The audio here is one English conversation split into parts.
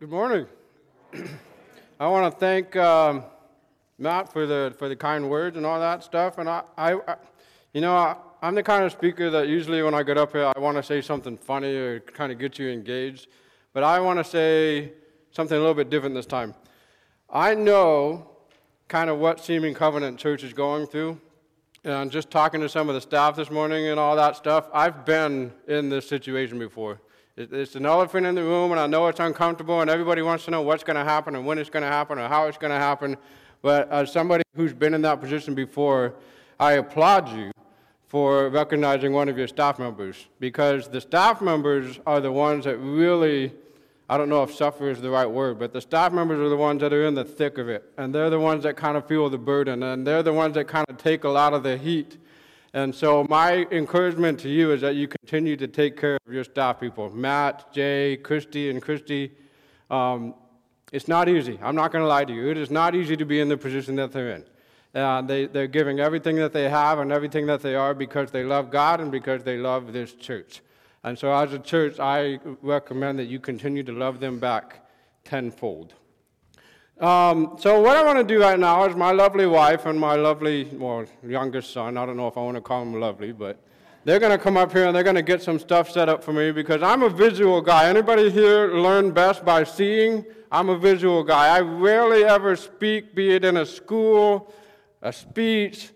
Good morning. I want to thank um, Matt for the for the kind words and all that stuff. And I, I, I you know, I, I'm the kind of speaker that usually when I get up here, I want to say something funny or kind of get you engaged. But I want to say something a little bit different this time. I know kind of what Simi Covenant Church is going through. And just talking to some of the staff this morning and all that stuff, I've been in this situation before. It's an elephant in the room, and I know it's uncomfortable, and everybody wants to know what's going to happen and when it's going to happen or how it's going to happen. But as somebody who's been in that position before, I applaud you for recognizing one of your staff members because the staff members are the ones that really, I don't know if suffer is the right word, but the staff members are the ones that are in the thick of it. And they're the ones that kind of feel the burden, and they're the ones that kind of take a lot of the heat and so, my encouragement to you is that you continue to take care of your staff people Matt, Jay, Christy, and Christy. Um, it's not easy. I'm not going to lie to you. It is not easy to be in the position that they're in. Uh, they, they're giving everything that they have and everything that they are because they love God and because they love this church. And so, as a church, I recommend that you continue to love them back tenfold. Um, so what I want to do right now is my lovely wife and my lovely, well, youngest son. I don't know if I want to call him lovely, but they're going to come up here and they're going to get some stuff set up for me because I'm a visual guy. Anybody here learn best by seeing? I'm a visual guy. I rarely ever speak, be it in a school, a speech,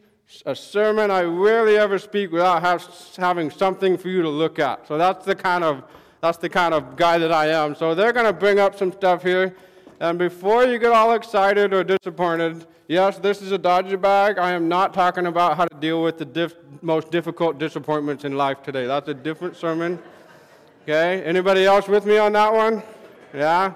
a sermon. I rarely ever speak without have, having something for you to look at. So that's the kind of that's the kind of guy that I am. So they're going to bring up some stuff here. And before you get all excited or disappointed, yes, this is a Dodger bag. I am not talking about how to deal with the diff- most difficult disappointments in life today. That's a different sermon. Okay? Anybody else with me on that one? Yeah?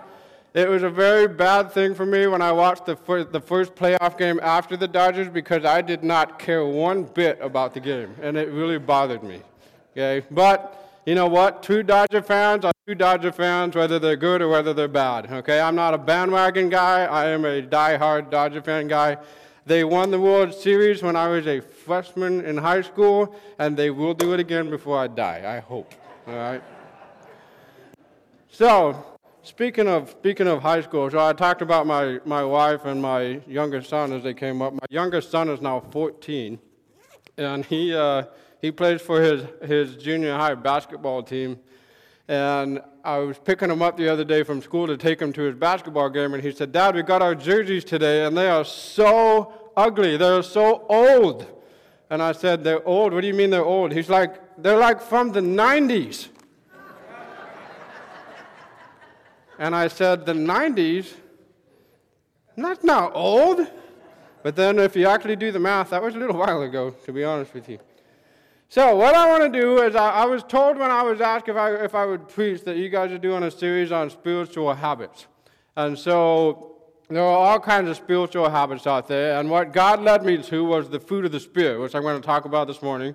It was a very bad thing for me when I watched the, fir- the first playoff game after the Dodgers because I did not care one bit about the game, and it really bothered me. Okay? But you know what? Two Dodger fans are true Dodger fans, whether they're good or whether they're bad. Okay, I'm not a bandwagon guy. I am a die-hard Dodger fan guy. They won the World Series when I was a freshman in high school, and they will do it again before I die. I hope. All right. So, speaking of speaking of high school, so I talked about my my wife and my youngest son as they came up. My youngest son is now 14, and he. Uh, he plays for his, his junior high basketball team. And I was picking him up the other day from school to take him to his basketball game, and he said, Dad, we got our jerseys today, and they are so ugly. They're so old. And I said, They're old? What do you mean they're old? He's like, They're like from the 90s. and I said, The 90s? That's not old. But then, if you actually do the math, that was a little while ago, to be honest with you. So, what I want to do is, I, I, was told when I was asked if I, if I would preach that you guys are doing a series on spiritual habits. And so, there are all kinds of spiritual habits out there. And what God led me to was the fruit of the Spirit, which I'm going to talk about this morning.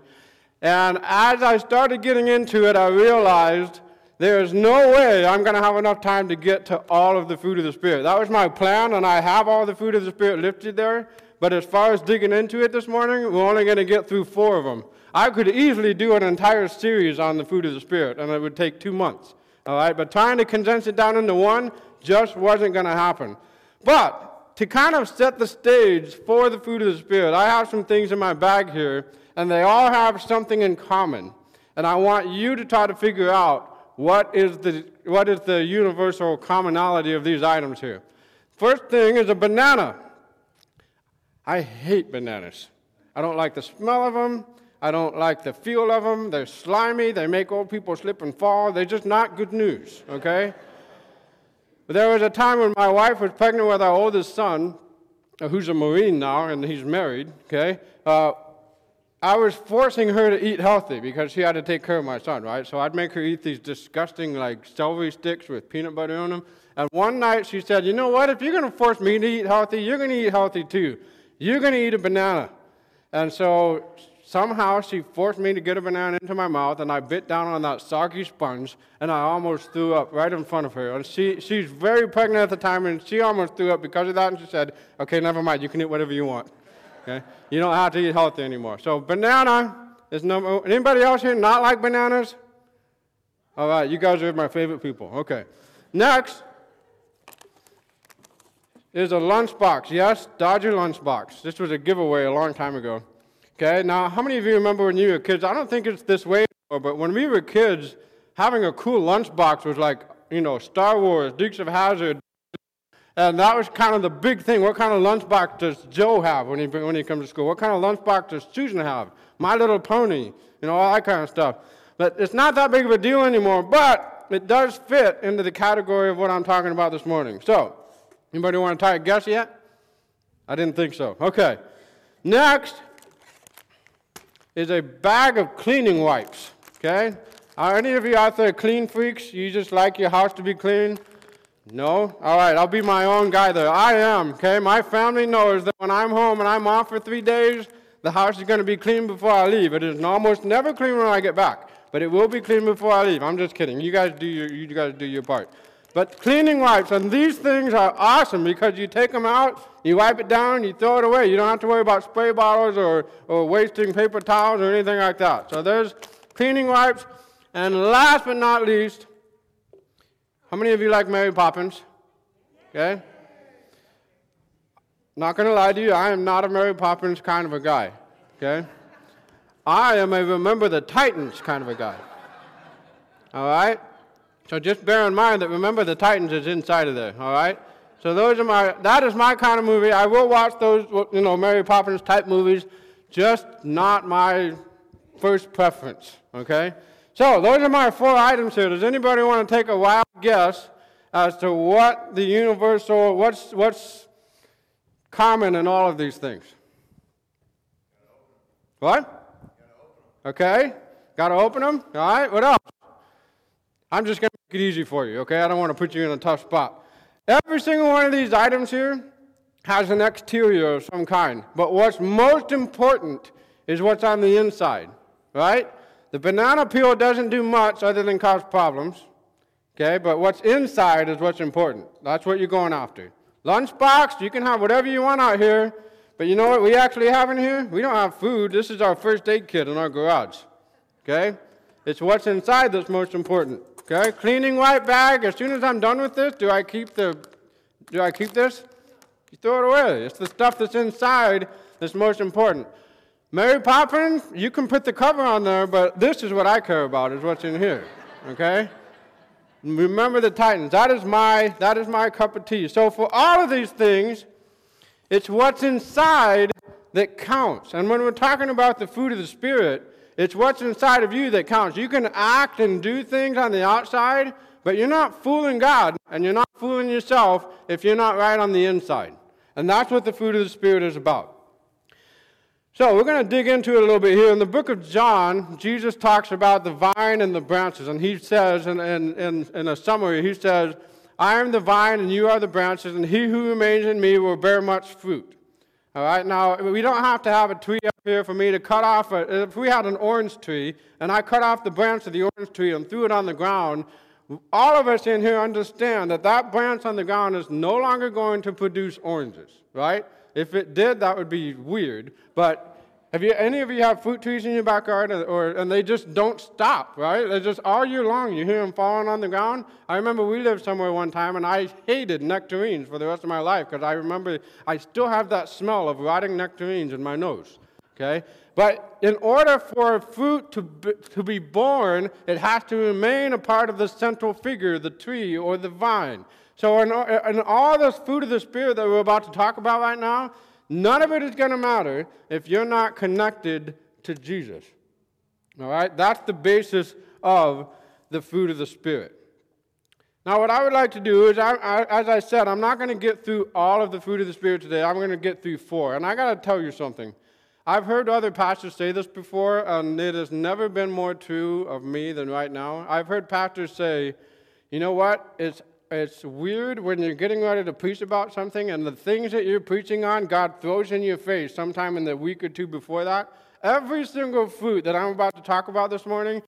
And as I started getting into it, I realized there is no way I'm going to have enough time to get to all of the fruit of the Spirit. That was my plan, and I have all the fruit of the Spirit lifted there. But as far as digging into it this morning, we're only going to get through four of them. I could easily do an entire series on the fruit of the Spirit, and it would take two months. All right, but trying to condense it down into one just wasn't going to happen. But to kind of set the stage for the fruit of the Spirit, I have some things in my bag here, and they all have something in common. And I want you to try to figure out what is the, what is the universal commonality of these items here. First thing is a banana. I hate bananas. I don't like the smell of them. I don't like the feel of them. They're slimy. They make old people slip and fall. They're just not good news, okay? But there was a time when my wife was pregnant with our oldest son, uh, who's a Marine now, and he's married, okay? Uh, I was forcing her to eat healthy because she had to take care of my son, right? So I'd make her eat these disgusting, like, celery sticks with peanut butter on them. And one night she said, You know what? If you're going to force me to eat healthy, you're going to eat healthy too. You're going to eat a banana. And so Somehow she forced me to get a banana into my mouth, and I bit down on that soggy sponge, and I almost threw up right in front of her. And she, she's very pregnant at the time, and she almost threw up because of that, and she said, Okay, never mind, you can eat whatever you want. Okay? You don't have to eat healthy anymore. So, banana is number Anybody else here not like bananas? All right, you guys are my favorite people. Okay. Next, is a lunchbox. Yes, Dodger lunchbox. This was a giveaway a long time ago. Okay, now how many of you remember when you were kids? I don't think it's this way anymore, but when we were kids, having a cool lunchbox was like, you know, Star Wars, Dukes of Hazzard, and that was kind of the big thing. What kind of lunchbox does Joe have when he, when he comes to school? What kind of lunchbox does Susan have? My Little Pony, you know, all that kind of stuff. But it's not that big of a deal anymore, but it does fit into the category of what I'm talking about this morning. So, anybody want to try a guess yet? I didn't think so. Okay. Next is a bag of cleaning wipes. Okay? Are any of you out there clean freaks? You just like your house to be clean? No? All right, I'll be my own guy there. I am, okay? My family knows that when I'm home and I'm off for three days, the house is going to be clean before I leave. It is almost never clean when I get back, but it will be clean before I leave. I'm just kidding. You guys do your, you guys do your part. But cleaning wipes, and these things are awesome because you take them out, you wipe it down, you throw it away. You don't have to worry about spray bottles or, or wasting paper towels or anything like that. So there's cleaning wipes. And last but not least, how many of you like Mary Poppins? Okay? Not going to lie to you, I am not a Mary Poppins kind of a guy. Okay? I am a Remember the Titans kind of a guy. All right? So just bear in mind that Remember the Titans is inside of there. All right? So those are my, that is my kind of movie. I will watch those, you know, Mary Poppins type movies, just not my first preference. Okay? So, those are my four items here. Does anybody want to take a wild guess as to what the universal, what's, what's common in all of these things? What? Okay. Got to open them? All right. What else? I'm just going make it easy for you, okay? I don't want to put you in a tough spot. Every single one of these items here has an exterior of some kind. But what's most important is what's on the inside, right? The banana peel doesn't do much other than cause problems. Okay, but what's inside is what's important. That's what you're going after. Lunchbox, you can have whatever you want out here, but you know what we actually have in here? We don't have food. This is our first aid kit in our garage. Okay? It's what's inside that's most important. Okay? Cleaning white bag. As soon as I'm done with this, do I keep the do I keep this? You throw it away. It's the stuff that's inside that's most important. Mary Poppins, you can put the cover on there, but this is what I care about, is what's in here. Okay? Remember the Titans. That is my that is my cup of tea. So for all of these things, it's what's inside that counts. And when we're talking about the fruit of the Spirit, it's what's inside of you that counts. You can act and do things on the outside, but you're not fooling God and you're not fooling yourself if you're not right on the inside. And that's what the fruit of the Spirit is about. So we're going to dig into it a little bit here. In the book of John, Jesus talks about the vine and the branches, and he says, in, in, in, in a summary, he says, I am the vine and you are the branches, and he who remains in me will bear much fruit. All right, now we don't have to have a tree here for me to cut off. A, if we had an orange tree and I cut off the branch of the orange tree and threw it on the ground, all of us in here understand that that branch on the ground is no longer going to produce oranges, right? If it did, that would be weird. But have you any of you have fruit trees in your backyard, or, and they just don't stop, right? They just all year long. You hear them falling on the ground. I remember we lived somewhere one time, and I hated nectarines for the rest of my life because I remember I still have that smell of rotting nectarines in my nose. Okay, but in order for a fruit to be, to be born, it has to remain a part of the central figure, the tree or the vine. So, in, in all this fruit of the Spirit that we're about to talk about right now, none of it is going to matter if you're not connected to Jesus. All right? That's the basis of the fruit of the Spirit. Now, what I would like to do is, I, I, as I said, I'm not going to get through all of the fruit of the Spirit today. I'm going to get through four. And I got to tell you something. I've heard other pastors say this before, and it has never been more true of me than right now. I've heard pastors say, you know what? It's it's weird when you're getting ready to preach about something and the things that you're preaching on, God throws in your face sometime in the week or two before that. Every single fruit that I'm about to talk about this morning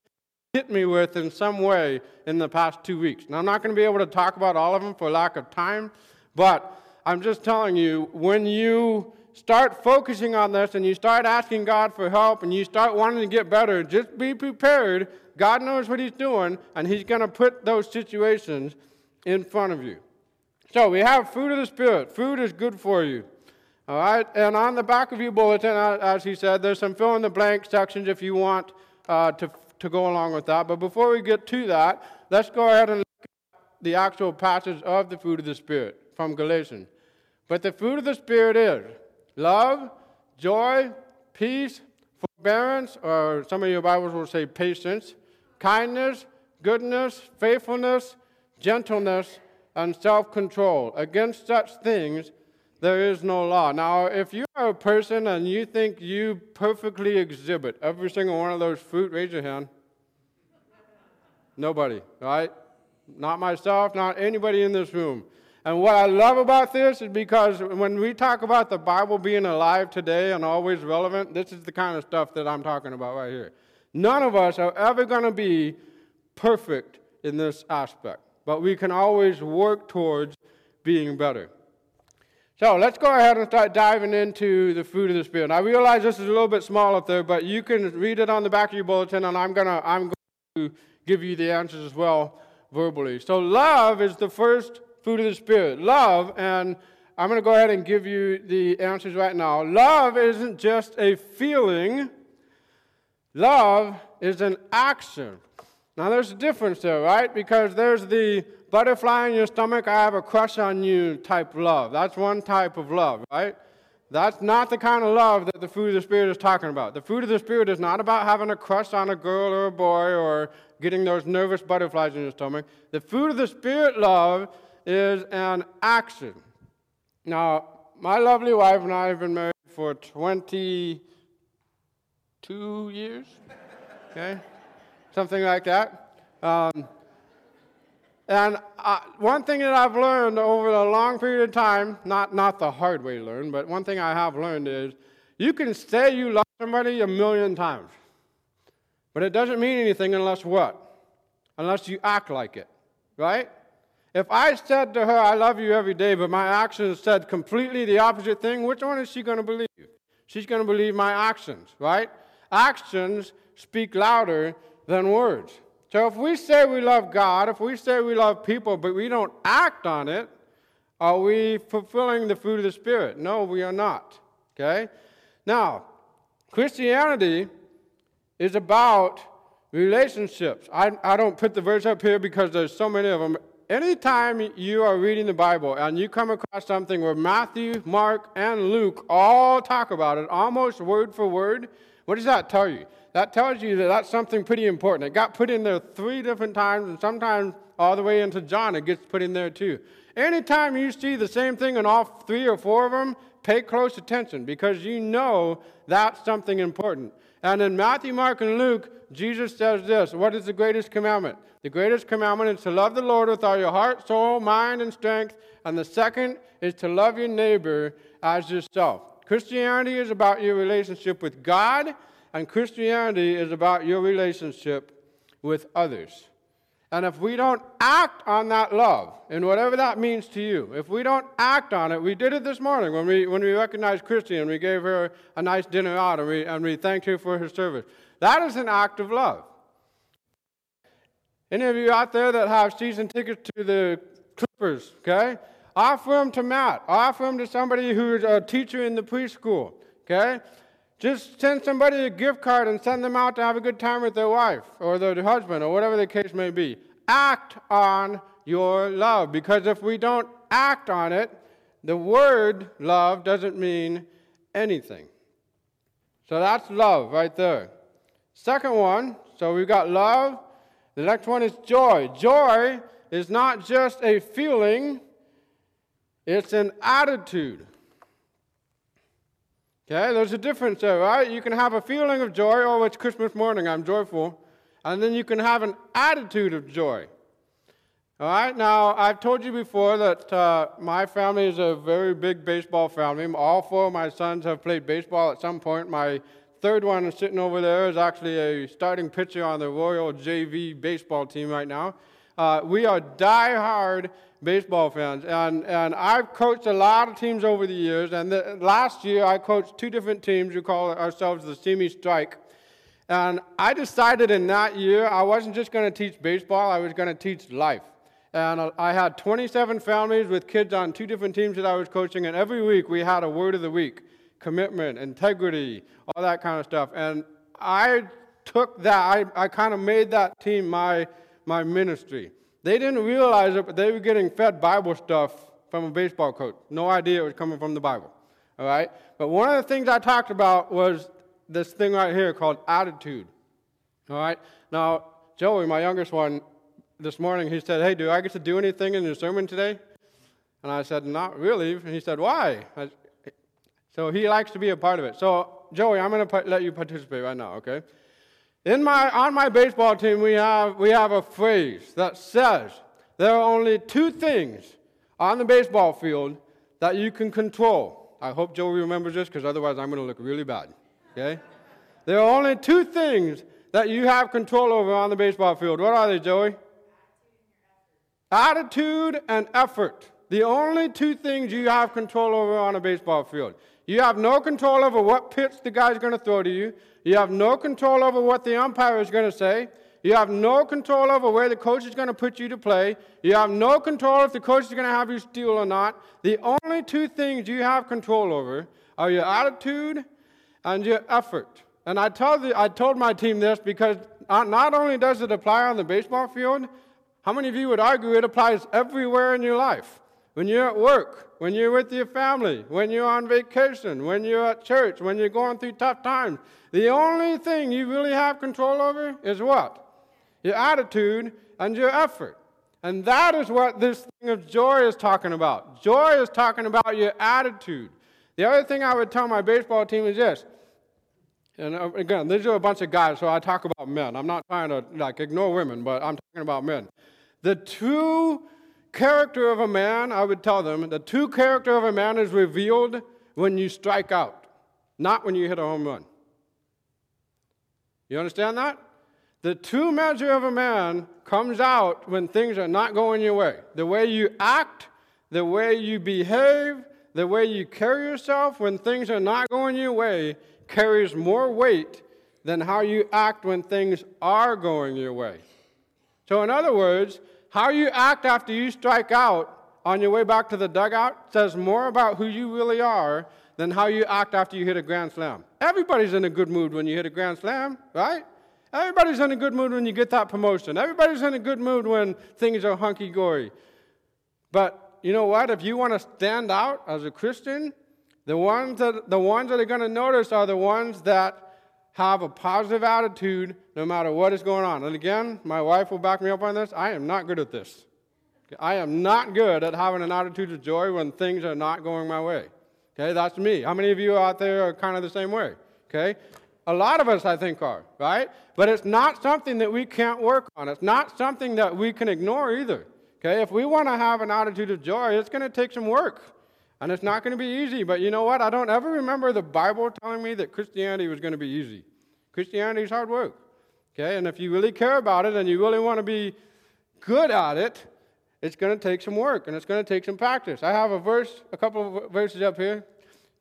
hit me with in some way in the past two weeks. Now, I'm not going to be able to talk about all of them for lack of time, but I'm just telling you, when you start focusing on this and you start asking God for help and you start wanting to get better, just be prepared. God knows what He's doing, and He's going to put those situations in front of you. So we have fruit of the Spirit. Fruit is good for you. All right, and on the back of your bulletin, as he said, there's some fill in the blank sections if you want uh, to, to go along with that. But before we get to that, let's go ahead and look at the actual passage of the fruit of the Spirit from Galatians. But the fruit of the Spirit is love, joy, peace, forbearance, or some of your Bibles will say patience, kindness, goodness, faithfulness, gentleness, and self control. Against such things, there is no law. Now, if you are a person and you think you perfectly exhibit every single one of those fruit, raise your hand. Nobody, right? Not myself, not anybody in this room. And what I love about this is because when we talk about the Bible being alive today and always relevant, this is the kind of stuff that I'm talking about right here. None of us are ever going to be perfect in this aspect, but we can always work towards being better. So let's go ahead and start diving into the fruit of the Spirit. I realize this is a little bit small up there, but you can read it on the back of your bulletin, and I'm gonna I'm going to give you the answers as well verbally. So love is the first fruit of the Spirit. Love, and I'm going to go ahead and give you the answers right now. Love isn't just a feeling, love is an action. Now, there's a difference there, right? Because there's the butterfly in your stomach, I have a crush on you type love. That's one type of love, right? That's not the kind of love that the fruit of the Spirit is talking about. The fruit of the Spirit is not about having a crush on a girl or a boy or getting those nervous butterflies in your stomach. The fruit of the Spirit love is an action. Now, my lovely wife and I have been married for 22 years, okay? Something like that. Um, and uh, one thing that I've learned over a long period of time, not, not the hard way to learn, but one thing I have learned is you can say you love somebody a million times, but it doesn't mean anything unless what? Unless you act like it, right? If I said to her, I love you every day, but my actions said completely the opposite thing, which one is she going to believe? She's going to believe my actions, right? Actions speak louder than words. So if we say we love God, if we say we love people, but we don't act on it, are we fulfilling the fruit of the Spirit? No, we are not. Okay? Now, Christianity is about relationships. I, I don't put the verse up here because there's so many of them anytime you are reading the Bible and you come across something where Matthew, Mark, and Luke all talk about it almost word for word, what does that tell you? That tells you that that's something pretty important. It got put in there three different times, and sometimes all the way into John, it gets put in there too. Anytime you see the same thing in all three or four of them, pay close attention because you know that's something important. And in Matthew, Mark, and Luke, Jesus says this What is the greatest commandment? The greatest commandment is to love the Lord with all your heart, soul, mind, and strength. And the second is to love your neighbor as yourself. Christianity is about your relationship with God, and Christianity is about your relationship with others. And if we don't act on that love, and whatever that means to you, if we don't act on it, we did it this morning when we, when we recognized Christy and we gave her a nice dinner out and we, and we thanked her for her service. That is an act of love. Any of you out there that have season tickets to the Clippers, okay? Offer them to Matt. Offer them to somebody who's a teacher in the preschool, okay? Just send somebody a gift card and send them out to have a good time with their wife or their husband or whatever the case may be. Act on your love because if we don't act on it, the word love doesn't mean anything. So that's love right there. Second one, so we've got love, the next one is joy. Joy is not just a feeling, it's an attitude. Okay, there's a difference there, right? You can have a feeling of joy, oh, it's Christmas morning, I'm joyful. And then you can have an attitude of joy. All right, now I've told you before that uh, my family is a very big baseball family. All four of my sons have played baseball at some point. My third one sitting over there is actually a starting pitcher on the Royal JV baseball team right now. Uh, we are die-hard baseball fans, and, and I've coached a lot of teams over the years. And the, last year, I coached two different teams. We call ourselves the Simi Strike. And I decided in that year I wasn't just going to teach baseball; I was going to teach life. And uh, I had 27 families with kids on two different teams that I was coaching, and every week we had a word of the week commitment, integrity, all that kind of stuff. And I took that, I, I kind of made that team my, my ministry. They didn't realize it, but they were getting fed Bible stuff from a baseball coach. No idea it was coming from the Bible. All right? But one of the things I talked about was this thing right here called attitude. All right? Now, Joey, my youngest one, this morning, he said, Hey, do I get to do anything in your sermon today? And I said, Not really. And he said, Why? I, so he likes to be a part of it. So, Joey, I'm going to let you participate right now, okay? In my, on my baseball team, we have, we have a phrase that says there are only two things on the baseball field that you can control. I hope Joey remembers this because otherwise I'm going to look really bad, okay? There are only two things that you have control over on the baseball field. What are they, Joey? Attitude and effort. The only two things you have control over on a baseball field. You have no control over what pitch the guy's going to throw to you. You have no control over what the umpire is going to say. You have no control over where the coach is going to put you to play. You have no control if the coach is going to have you steal or not. The only two things you have control over are your attitude and your effort. And I told, the, I told my team this because not only does it apply on the baseball field, how many of you would argue it applies everywhere in your life? When you're at work, when you're with your family, when you're on vacation, when you're at church, when you're going through tough times. The only thing you really have control over is what? Your attitude and your effort. And that is what this thing of joy is talking about. Joy is talking about your attitude. The other thing I would tell my baseball team is this and uh, again, these are a bunch of guys, so I talk about men. I'm not trying to like ignore women, but I'm talking about men. The true character of a man, I would tell them, the true character of a man is revealed when you strike out, not when you hit a home run. You understand that? The true measure of a man comes out when things are not going your way. The way you act, the way you behave, the way you carry yourself when things are not going your way carries more weight than how you act when things are going your way. So, in other words, how you act after you strike out on your way back to the dugout says more about who you really are than how you act after you hit a grand slam. Everybody's in a good mood when you hit a grand slam, right? Everybody's in a good mood when you get that promotion. Everybody's in a good mood when things are hunky dory. But you know what? If you want to stand out as a Christian, the ones that, the ones that are going to notice are the ones that have a positive attitude no matter what is going on. And again, my wife will back me up on this. I am not good at this. I am not good at having an attitude of joy when things are not going my way. Okay, that's me. How many of you out there are kind of the same way? Okay? A lot of us, I think, are, right? But it's not something that we can't work on. It's not something that we can ignore either. Okay? If we want to have an attitude of joy, it's going to take some work. And it's not going to be easy, but you know what? I don't ever remember the Bible telling me that Christianity was going to be easy. Christianity is hard work. Okay? And if you really care about it and you really want to be good at it, it's going to take some work and it's going to take some practice. I have a verse, a couple of verses up here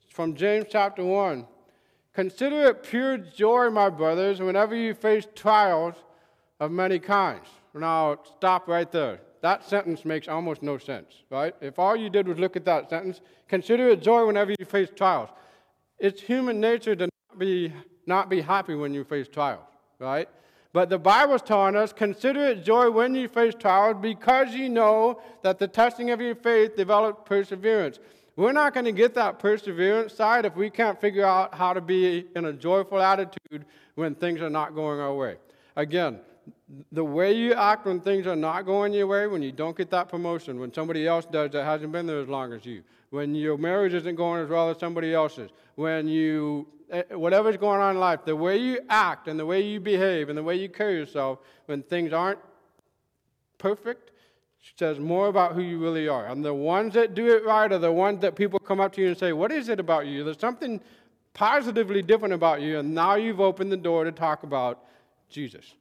from James chapter 1. Consider it pure joy, my brothers, whenever you face trials of many kinds. Now, stop right there that sentence makes almost no sense, right? If all you did was look at that sentence, consider it joy whenever you face trials. It's human nature to not be, not be happy when you face trials, right? But the Bible's telling us, consider it joy when you face trials because you know that the testing of your faith develops perseverance. We're not going to get that perseverance side if we can't figure out how to be in a joyful attitude when things are not going our way. Again, the way you act when things are not going your way, when you don't get that promotion, when somebody else does that hasn't been there as long as you, when your marriage isn't going as well as somebody else's, when you, eh, whatever's going on in life, the way you act and the way you behave and the way you carry yourself when things aren't perfect says more about who you really are. And the ones that do it right are the ones that people come up to you and say, What is it about you? There's something positively different about you, and now you've opened the door to talk about Jesus.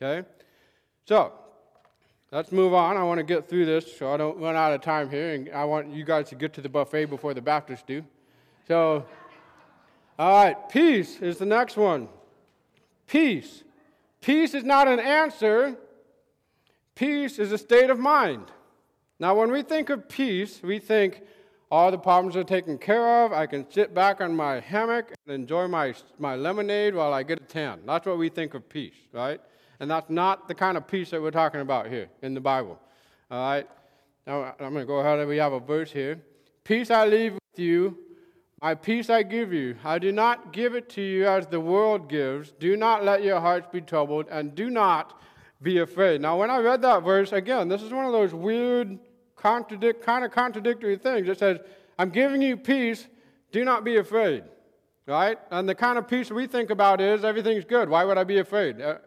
Okay? So, let's move on. I want to get through this so I don't run out of time here, and I want you guys to get to the buffet before the Baptists do. So, all right, peace is the next one. Peace. Peace is not an answer, peace is a state of mind. Now, when we think of peace, we think all the problems are taken care of. I can sit back on my hammock and enjoy my, my lemonade while I get a tan. That's what we think of peace, right? And that's not the kind of peace that we're talking about here in the Bible. All right? Now, I'm going to go ahead and we have a verse here. Peace I leave with you, my peace I give you. I do not give it to you as the world gives. Do not let your hearts be troubled, and do not be afraid. Now, when I read that verse, again, this is one of those weird, contradict, kind of contradictory things. It says, I'm giving you peace, do not be afraid. Right? And the kind of peace we think about is everything's good. Why would I be afraid? Uh,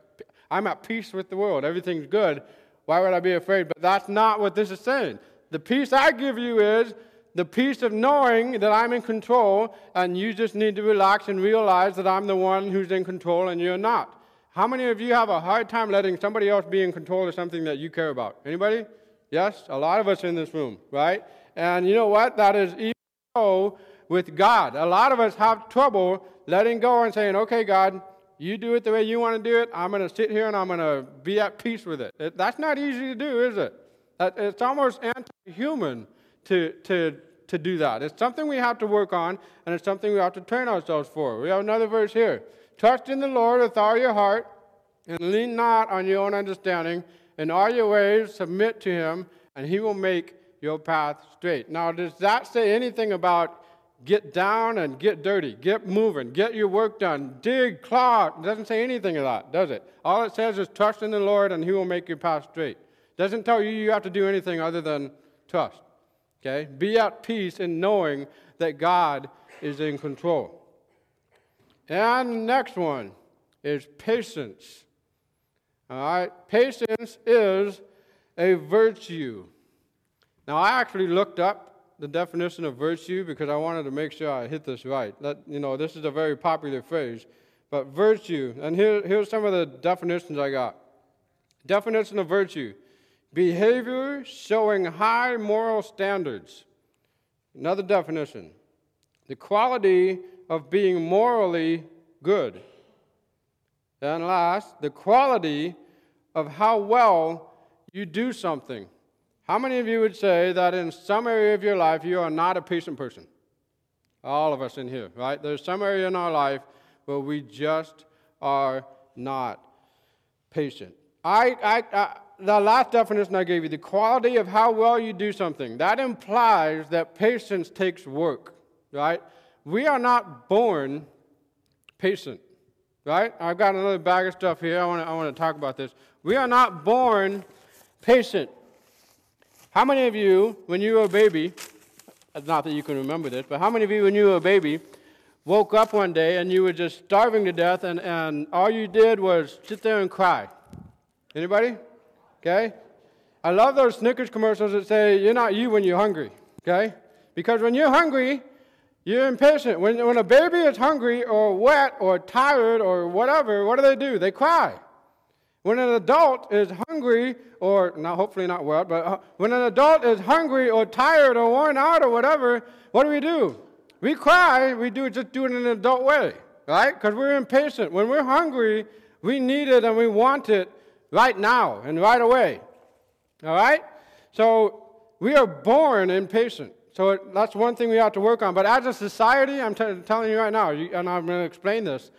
I'm at peace with the world. Everything's good. Why would I be afraid? But that's not what this is saying. The peace I give you is the peace of knowing that I'm in control, and you just need to relax and realize that I'm the one who's in control and you're not. How many of you have a hard time letting somebody else be in control of something that you care about? Anybody? Yes? A lot of us in this room, right? And you know what? That is even so with God. A lot of us have trouble letting go and saying, okay, God, you do it the way you want to do it. I'm going to sit here and I'm going to be at peace with it. it. That's not easy to do, is it? It's almost anti human to, to, to do that. It's something we have to work on, and it's something we have to train ourselves for. We have another verse here Trust in the Lord with all your heart, and lean not on your own understanding. In all your ways, submit to him, and he will make your path straight. Now, does that say anything about get down and get dirty, get moving, get your work done, dig, claw? It doesn't say anything of that, does it? All it says is trust in the Lord, and he will make your path straight. Doesn't tell you you have to do anything other than trust. Okay? Be at peace in knowing that God is in control. And the next one is patience. All right? Patience is a virtue. Now, I actually looked up the definition of virtue because I wanted to make sure I hit this right. That, you know, this is a very popular phrase. But virtue, and here, here's some of the definitions I got. Definition of virtue behavior showing high moral standards. Another definition the quality of being morally good. And last, the quality of how well you do something. How many of you would say that in some area of your life you are not a patient person? All of us in here, right? There's some area in our life where we just are not patient. I, I, I the last definition I gave you, the quality of how well you do something, that implies that patience takes work, right? We are not born patient, right? I've got another bag of stuff here. I want to I want to talk about this. We are not born patient. How many of you, when you were a baby, not that you can remember this, but how many of you, when you were a baby, woke up one day and you were just starving to death and, and all you did was sit there and cry? Anybody? Okay? I love those Snickers commercials that say, You're not you when you're hungry. Okay? Because when you're hungry, you're impatient. When, when a baby is hungry or wet or tired or whatever, what do they do? They cry. When an adult is hungry, or not, hopefully not well, but uh, when an adult is hungry or tired or worn out or whatever, what do we do? We cry. We do just do it in an adult way, right? Because we're impatient. When we're hungry, we need it and we want it right now and right away. All right? So we are born impatient. So that's one thing we have to work on. But as a society, I'm t- telling you right now, and I'm going to explain this.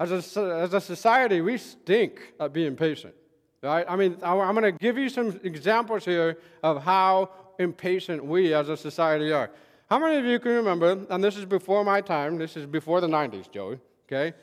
As a, as a society, we stink at being patient. Right? I mean, I'm going to give you some examples here of how impatient we as a society are. How many of you can remember, and this is before my time, this is before the 90s, Joey, okay?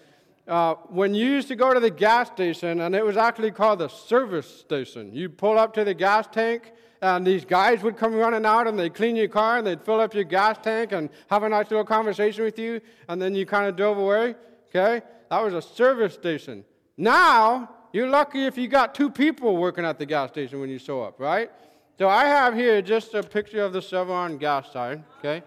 uh, when you used to go to the gas station, and it was actually called the service station, you'd pull up to the gas tank, and these guys would come running out and they'd clean your car and they'd fill up your gas tank and have a nice little conversation with you, and then you kind of drove away. Okay? That was a service station. Now, you're lucky if you got two people working at the gas station when you show up, right? So I have here just a picture of the Chevron gas sign, okay?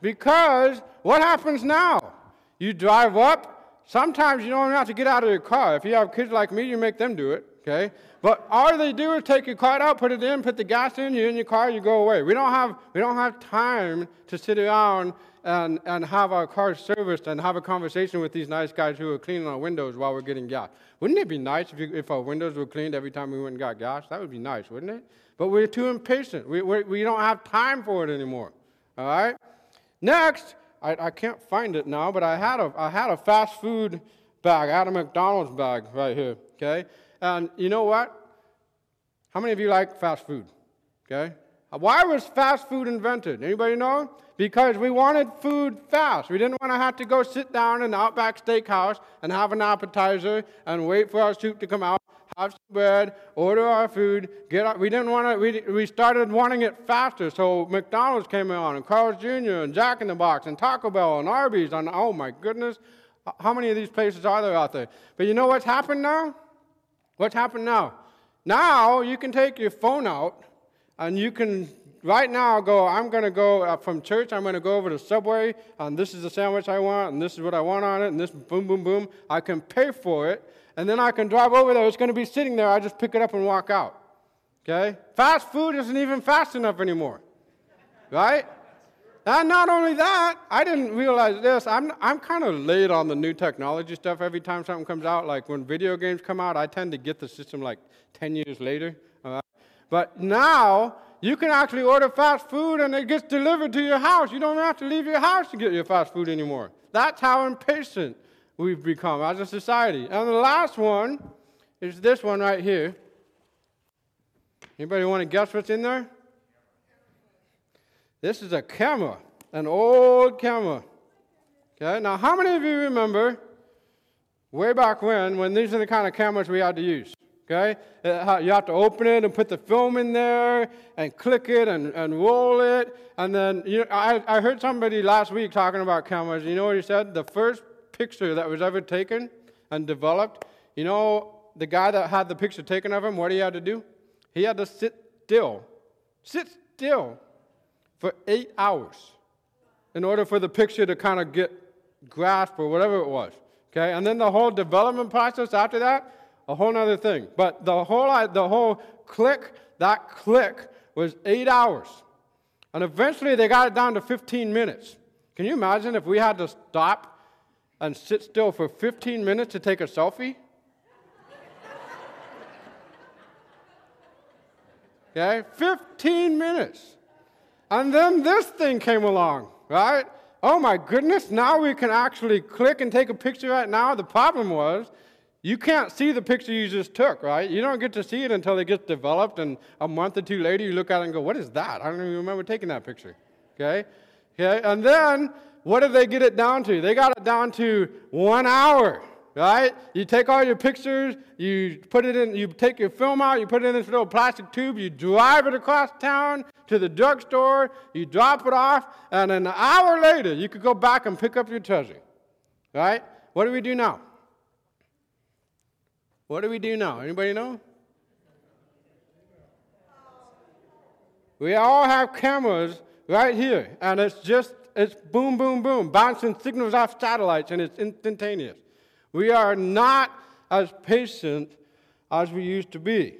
Because what happens now? You drive up, Sometimes you don't even have to get out of your car. If you have kids like me, you make them do it, okay? But all they do is take your car out, put it in, put the gas in, you're in your car, you go away. We don't have, we don't have time to sit around and, and have our car serviced and have a conversation with these nice guys who are cleaning our windows while we're getting gas. Wouldn't it be nice if, you, if our windows were cleaned every time we went and got gas? That would be nice, wouldn't it? But we're too impatient. We, we, we don't have time for it anymore. All right? Next, I, I can't find it now, but I had, a, I had a fast food bag. I had a McDonald's bag right here, okay? And you know what? How many of you like fast food? Okay? Why was fast food invented? Anybody know? Because we wanted food fast. We didn't want to have to go sit down in the Outback Steakhouse and have an appetizer and wait for our soup to come out, have some bread, order our food, get up. We didn't want to, we, we started wanting it faster. So McDonald's came on, and Carl's Jr., and Jack in the Box, and Taco Bell, and Arby's, and oh my goodness, how many of these places are there out there? But you know what's happened now? What's happened now? Now you can take your phone out and you can right now go, I'm going to go uh, from church, I'm going to go over to Subway, and this is the sandwich I want, and this is what I want on it, and this boom, boom, boom. I can pay for it, and then I can drive over there. It's going to be sitting there. I just pick it up and walk out. Okay? Fast food isn't even fast enough anymore. Right? And not only that, I didn't realize this. I'm, I'm kind of late on the new technology stuff every time something comes out. Like when video games come out, I tend to get the system like 10 years later. But now, you can actually order fast food and it gets delivered to your house. You don't have to leave your house to get your fast food anymore. That's how impatient we've become as a society. And the last one is this one right here. Anybody want to guess what's in there? This is a camera, an old camera. Okay, now how many of you remember way back when, when these are the kind of cameras we had to use? Okay? Uh, you have to open it and put the film in there and click it and, and roll it. And then, you know, I, I heard somebody last week talking about cameras. You know what he said? The first picture that was ever taken and developed, you know, the guy that had the picture taken of him, what he had to do? He had to sit still, sit still for eight hours in order for the picture to kind of get grasped or whatever it was. Okay? And then the whole development process after that, a whole other thing. But the whole, the whole click, that click was eight hours. And eventually they got it down to 15 minutes. Can you imagine if we had to stop and sit still for 15 minutes to take a selfie? okay, 15 minutes. And then this thing came along, right? Oh my goodness, now we can actually click and take a picture right now. The problem was you can't see the picture you just took, right? You don't get to see it until it gets developed, and a month or two later, you look at it and go, What is that? I don't even remember taking that picture. Okay? Okay? And then, what did they get it down to? They got it down to one hour, right? You take all your pictures, you put it in, you take your film out, you put it in this little plastic tube, you drive it across town to the drugstore, you drop it off, and an hour later, you could go back and pick up your treasure, right? What do we do now? What do we do now? Anybody know? We all have cameras right here, and it's just, it's boom, boom, boom, bouncing signals off satellites, and it's instantaneous. We are not as patient as we used to be.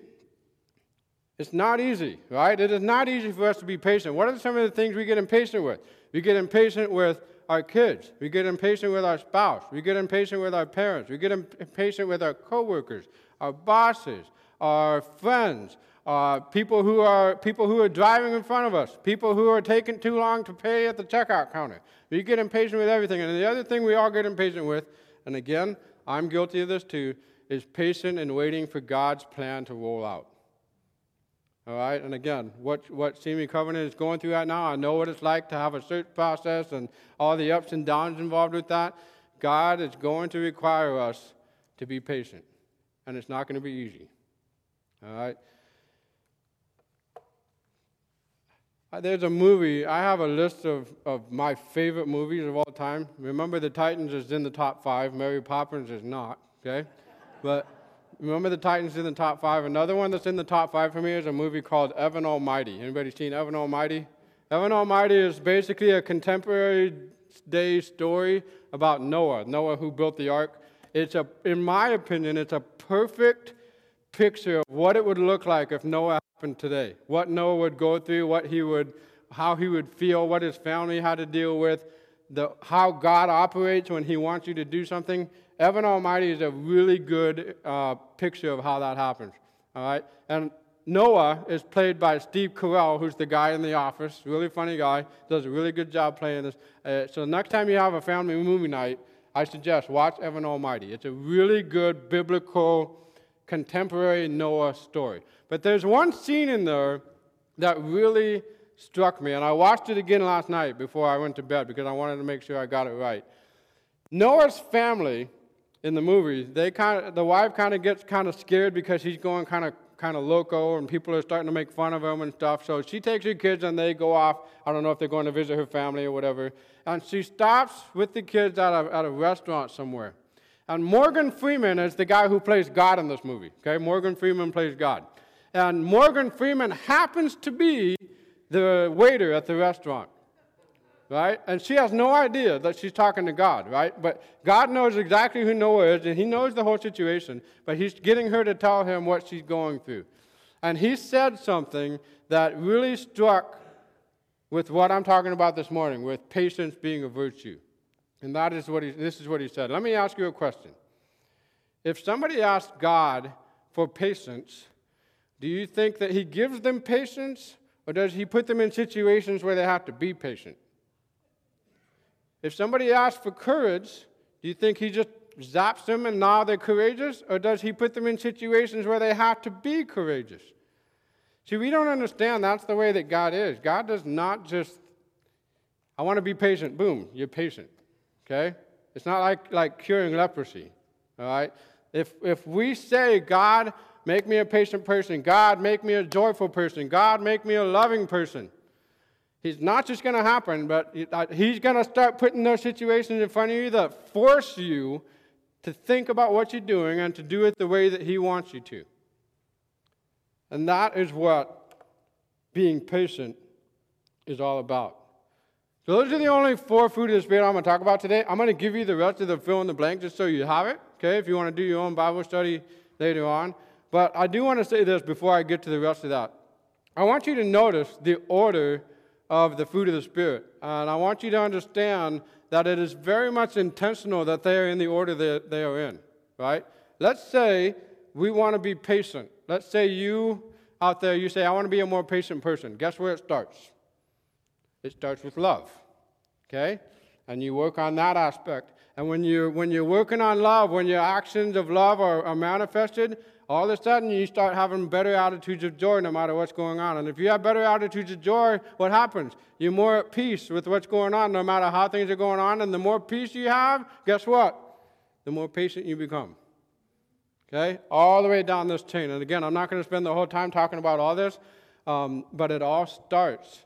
It's not easy, right? It is not easy for us to be patient. What are some of the things we get impatient with? We get impatient with our kids. We get impatient with our spouse. We get impatient with our parents. We get impatient with our coworkers, our bosses, our friends, uh, people who are people who are driving in front of us, people who are taking too long to pay at the checkout counter. We get impatient with everything. And the other thing we all get impatient with, and again, I'm guilty of this too, is patient and waiting for God's plan to roll out. All right, and again, what, what Simi Covenant is going through right now, I know what it's like to have a search process and all the ups and downs involved with that. God is going to require us to be patient, and it's not going to be easy. All right? Uh, Uh, there's a movie, I have a list of, of my favorite movies of all time. Remember, The Titans is in the top five, Mary Poppins is not, okay? But. Remember the Titans in the top five? Another one that's in the top five for me is a movie called Evan Almighty. Anybody seen Evan Almighty? Evan Almighty is basically a contemporary day story about Noah, Noah who built the ark. It's a, in my opinion, it's a perfect picture of what it would look like if Noah happened today. What Noah would go through, what he would, how he would feel, what his family had to deal with. the, how God operates when He wants you to do something, Evan Almighty is a really good uh, picture of how that happens. All right? And Noah is played by Steve Carell, who's the guy in the office, really funny guy, does a really good job playing this. Uh, so next time you have a family movie night, I suggest watch Evan Almighty. It's a really good biblical, contemporary Noah story. But there's one scene in there that really struck me, and I watched it again last night before I went to bed because I wanted to make sure I got it right. Noah's family in the movie, they kind of, the wife kind of gets kind of scared because he's going kind of kind of loco and people are starting to make fun of him and stuff. So she takes her kids and they go off. I don't know if they're going to visit her family or whatever. And she stops with the kids at a, at a restaurant somewhere. And Morgan Freeman is the guy who plays God in this movie. Okay, Morgan Freeman plays God. And Morgan Freeman happens to be the waiter at the restaurant right? And she has no idea that she's talking to God, right? But God knows exactly who Noah is, and he knows the whole situation, but he's getting her to tell him what she's going through. And he said something that really struck with what I'm talking about this morning, with patience being a virtue. And that is what he, this is what he said. Let me ask you a question. If somebody asks God for patience, do you think that he gives them patience, or does he put them in situations where they have to be patient? If somebody asks for courage, do you think he just zaps them and now they're courageous? Or does he put them in situations where they have to be courageous? See, we don't understand that's the way that God is. God does not just, I want to be patient, boom, you're patient. Okay? It's not like, like curing leprosy. All right? If, if we say, God, make me a patient person, God, make me a joyful person, God, make me a loving person, He's not just going to happen, but uh, he's going to start putting those situations in front of you that force you to think about what you're doing and to do it the way that he wants you to. And that is what being patient is all about. So, those are the only four fruit of the Spirit I'm going to talk about today. I'm going to give you the rest of the fill in the blank just so you have it, okay, if you want to do your own Bible study later on. But I do want to say this before I get to the rest of that. I want you to notice the order of the fruit of the Spirit. And I want you to understand that it is very much intentional that they are in the order that they are in, right? Let's say we want to be patient. Let's say you out there, you say, I want to be a more patient person. Guess where it starts? It starts with love, okay? And you work on that aspect. And when you're, when you're working on love, when your actions of love are, are manifested, all of a sudden you start having better attitudes of joy no matter what's going on. And if you have better attitudes of joy, what happens? You're more at peace with what's going on no matter how things are going on. And the more peace you have, guess what? The more patient you become. Okay? All the way down this chain. And again, I'm not going to spend the whole time talking about all this, um, but it all starts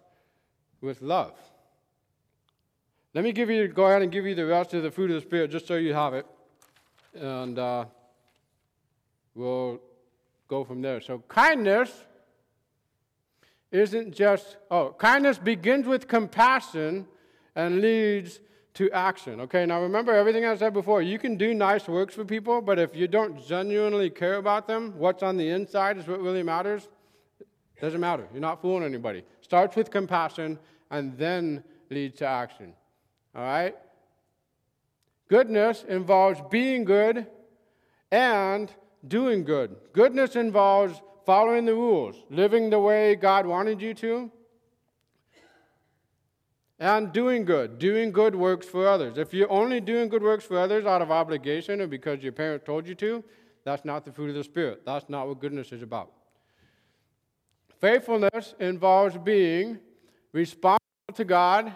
with love. Let me give you, go ahead and give you the rest of the fruit of the Spirit just so you have it. And, uh, we'll go from there. So, kindness isn't just, oh, kindness begins with compassion and leads to action. Okay, now remember everything I said before. You can do nice works for people, but if you don't genuinely care about them, what's on the inside is what really matters. It doesn't matter. You're not fooling anybody. Starts with compassion and then leads to action. All right? Goodness involves being good and doing good. Goodness involves following the rules, living the way God wanted you to, and doing good. Doing good works for others. If you're only doing good works for others out of obligation or because your parents told you to, that's not the fruit of the Spirit. That's not what goodness is about. Faithfulness involves being responsible to God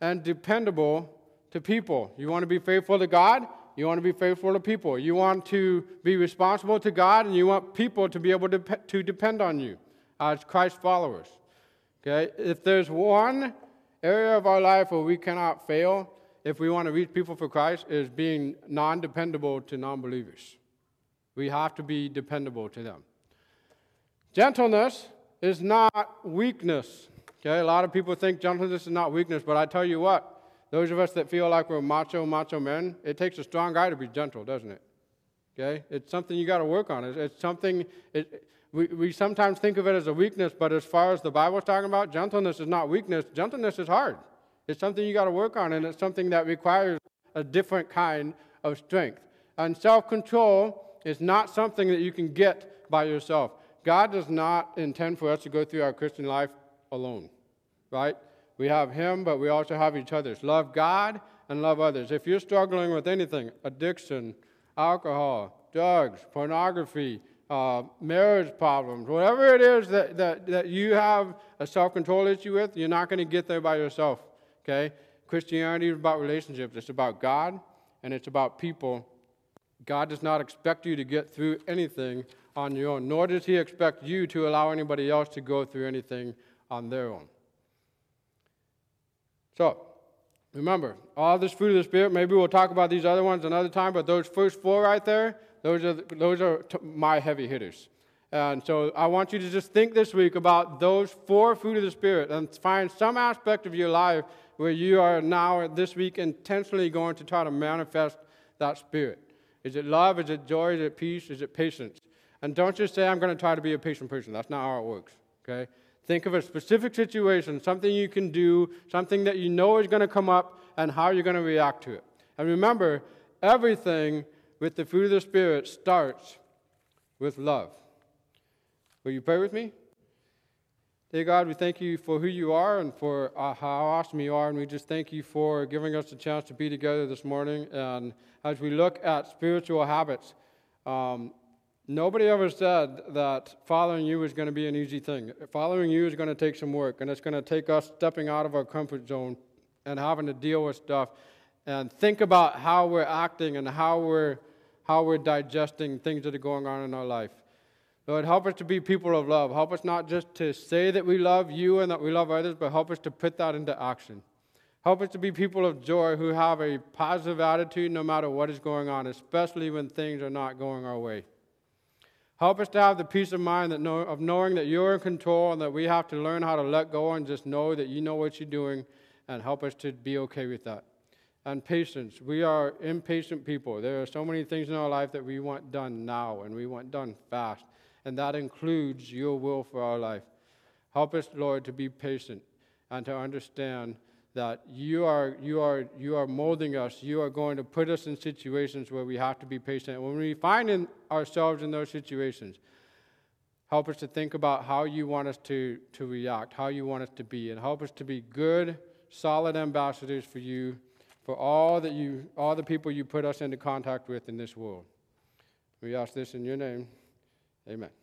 and dependable to people. You want to be faithful to God? You want to be faithful to people. You want to be responsible to God, and you want people to be able to, to depend on you as Christ followers. Okay? If there's one area of our life where we cannot fail, if we want to reach people for Christ, is being non dependable to non believers. We have to be dependable to them. Gentleness is not weakness. Okay? A lot of people think gentleness is not weakness, but I tell you what, those of us that feel like we're macho, macho men, it takes a strong guy to be gentle, doesn't it? Okay? It's something you got to work on. It's, it's something, it, we, we sometimes think of it as a weakness, but as far as the Bible's talking about, gentleness is not weakness. Gentleness is hard. It's something you got to work on, and it's something that requires a different kind of strength. And self control is not something that you can get by yourself. God does not intend for us to go through our Christian life alone, right? We have Him, but we also have each other. Love God and love others. If you're struggling with anything, addiction, alcohol, drugs, pornography, uh, marriage problems, whatever it is that, that, that you have a self control issue with, you're not going to get there by yourself. Okay? Christianity is about relationships, it's about God and it's about people. God does not expect you to get through anything on your own, nor does He expect you to allow anybody else to go through anything on their own. So, remember, all this fruit of the Spirit, maybe we'll talk about these other ones another time, but those first four right there, those are, those are my heavy hitters. And so I want you to just think this week about those four fruit of the Spirit and find some aspect of your life where you are now this week intentionally going to try to manifest that Spirit. Is it love? Is it joy? Is it peace? Is it patience? And don't just say, I'm going to try to be a patient person. That's not how it works, okay? Think of a specific situation, something you can do, something that you know is going to come up, and how you're going to react to it. And remember, everything with the fruit of the Spirit starts with love. Will you pray with me? Dear God, we thank you for who you are and for uh, how awesome you are, and we just thank you for giving us the chance to be together this morning. And as we look at spiritual habits, um, nobody ever said that following you is going to be an easy thing. Following you is going to take some work, and it's going to take us stepping out of our comfort zone and having to deal with stuff and think about how we're acting and how we're how we're digesting things that are going on in our life. Lord, help us to be people of love. Help us not just to say that we love you and that we love others, but help us to put that into action. Help us to be people of joy who have a positive attitude no matter what is going on, especially when things are not going our way. Help us to have the peace of mind that know, of knowing that you're in control and that we have to learn how to let go and just know that you know what you're doing and help us to be okay with that and patience. We are impatient people. There are so many things in our life that we want done now and we want done fast, and that includes your will for our life. Help us, Lord, to be patient and to understand that you are, you are, you are molding us. You are going to put us in situations where we have to be patient. When we find in ourselves in those situations, help us to think about how you want us to, to react, how you want us to be, and help us to be good, solid ambassadors for you for all that you, all the people you put us into contact with in this world. We ask this in your name. Amen.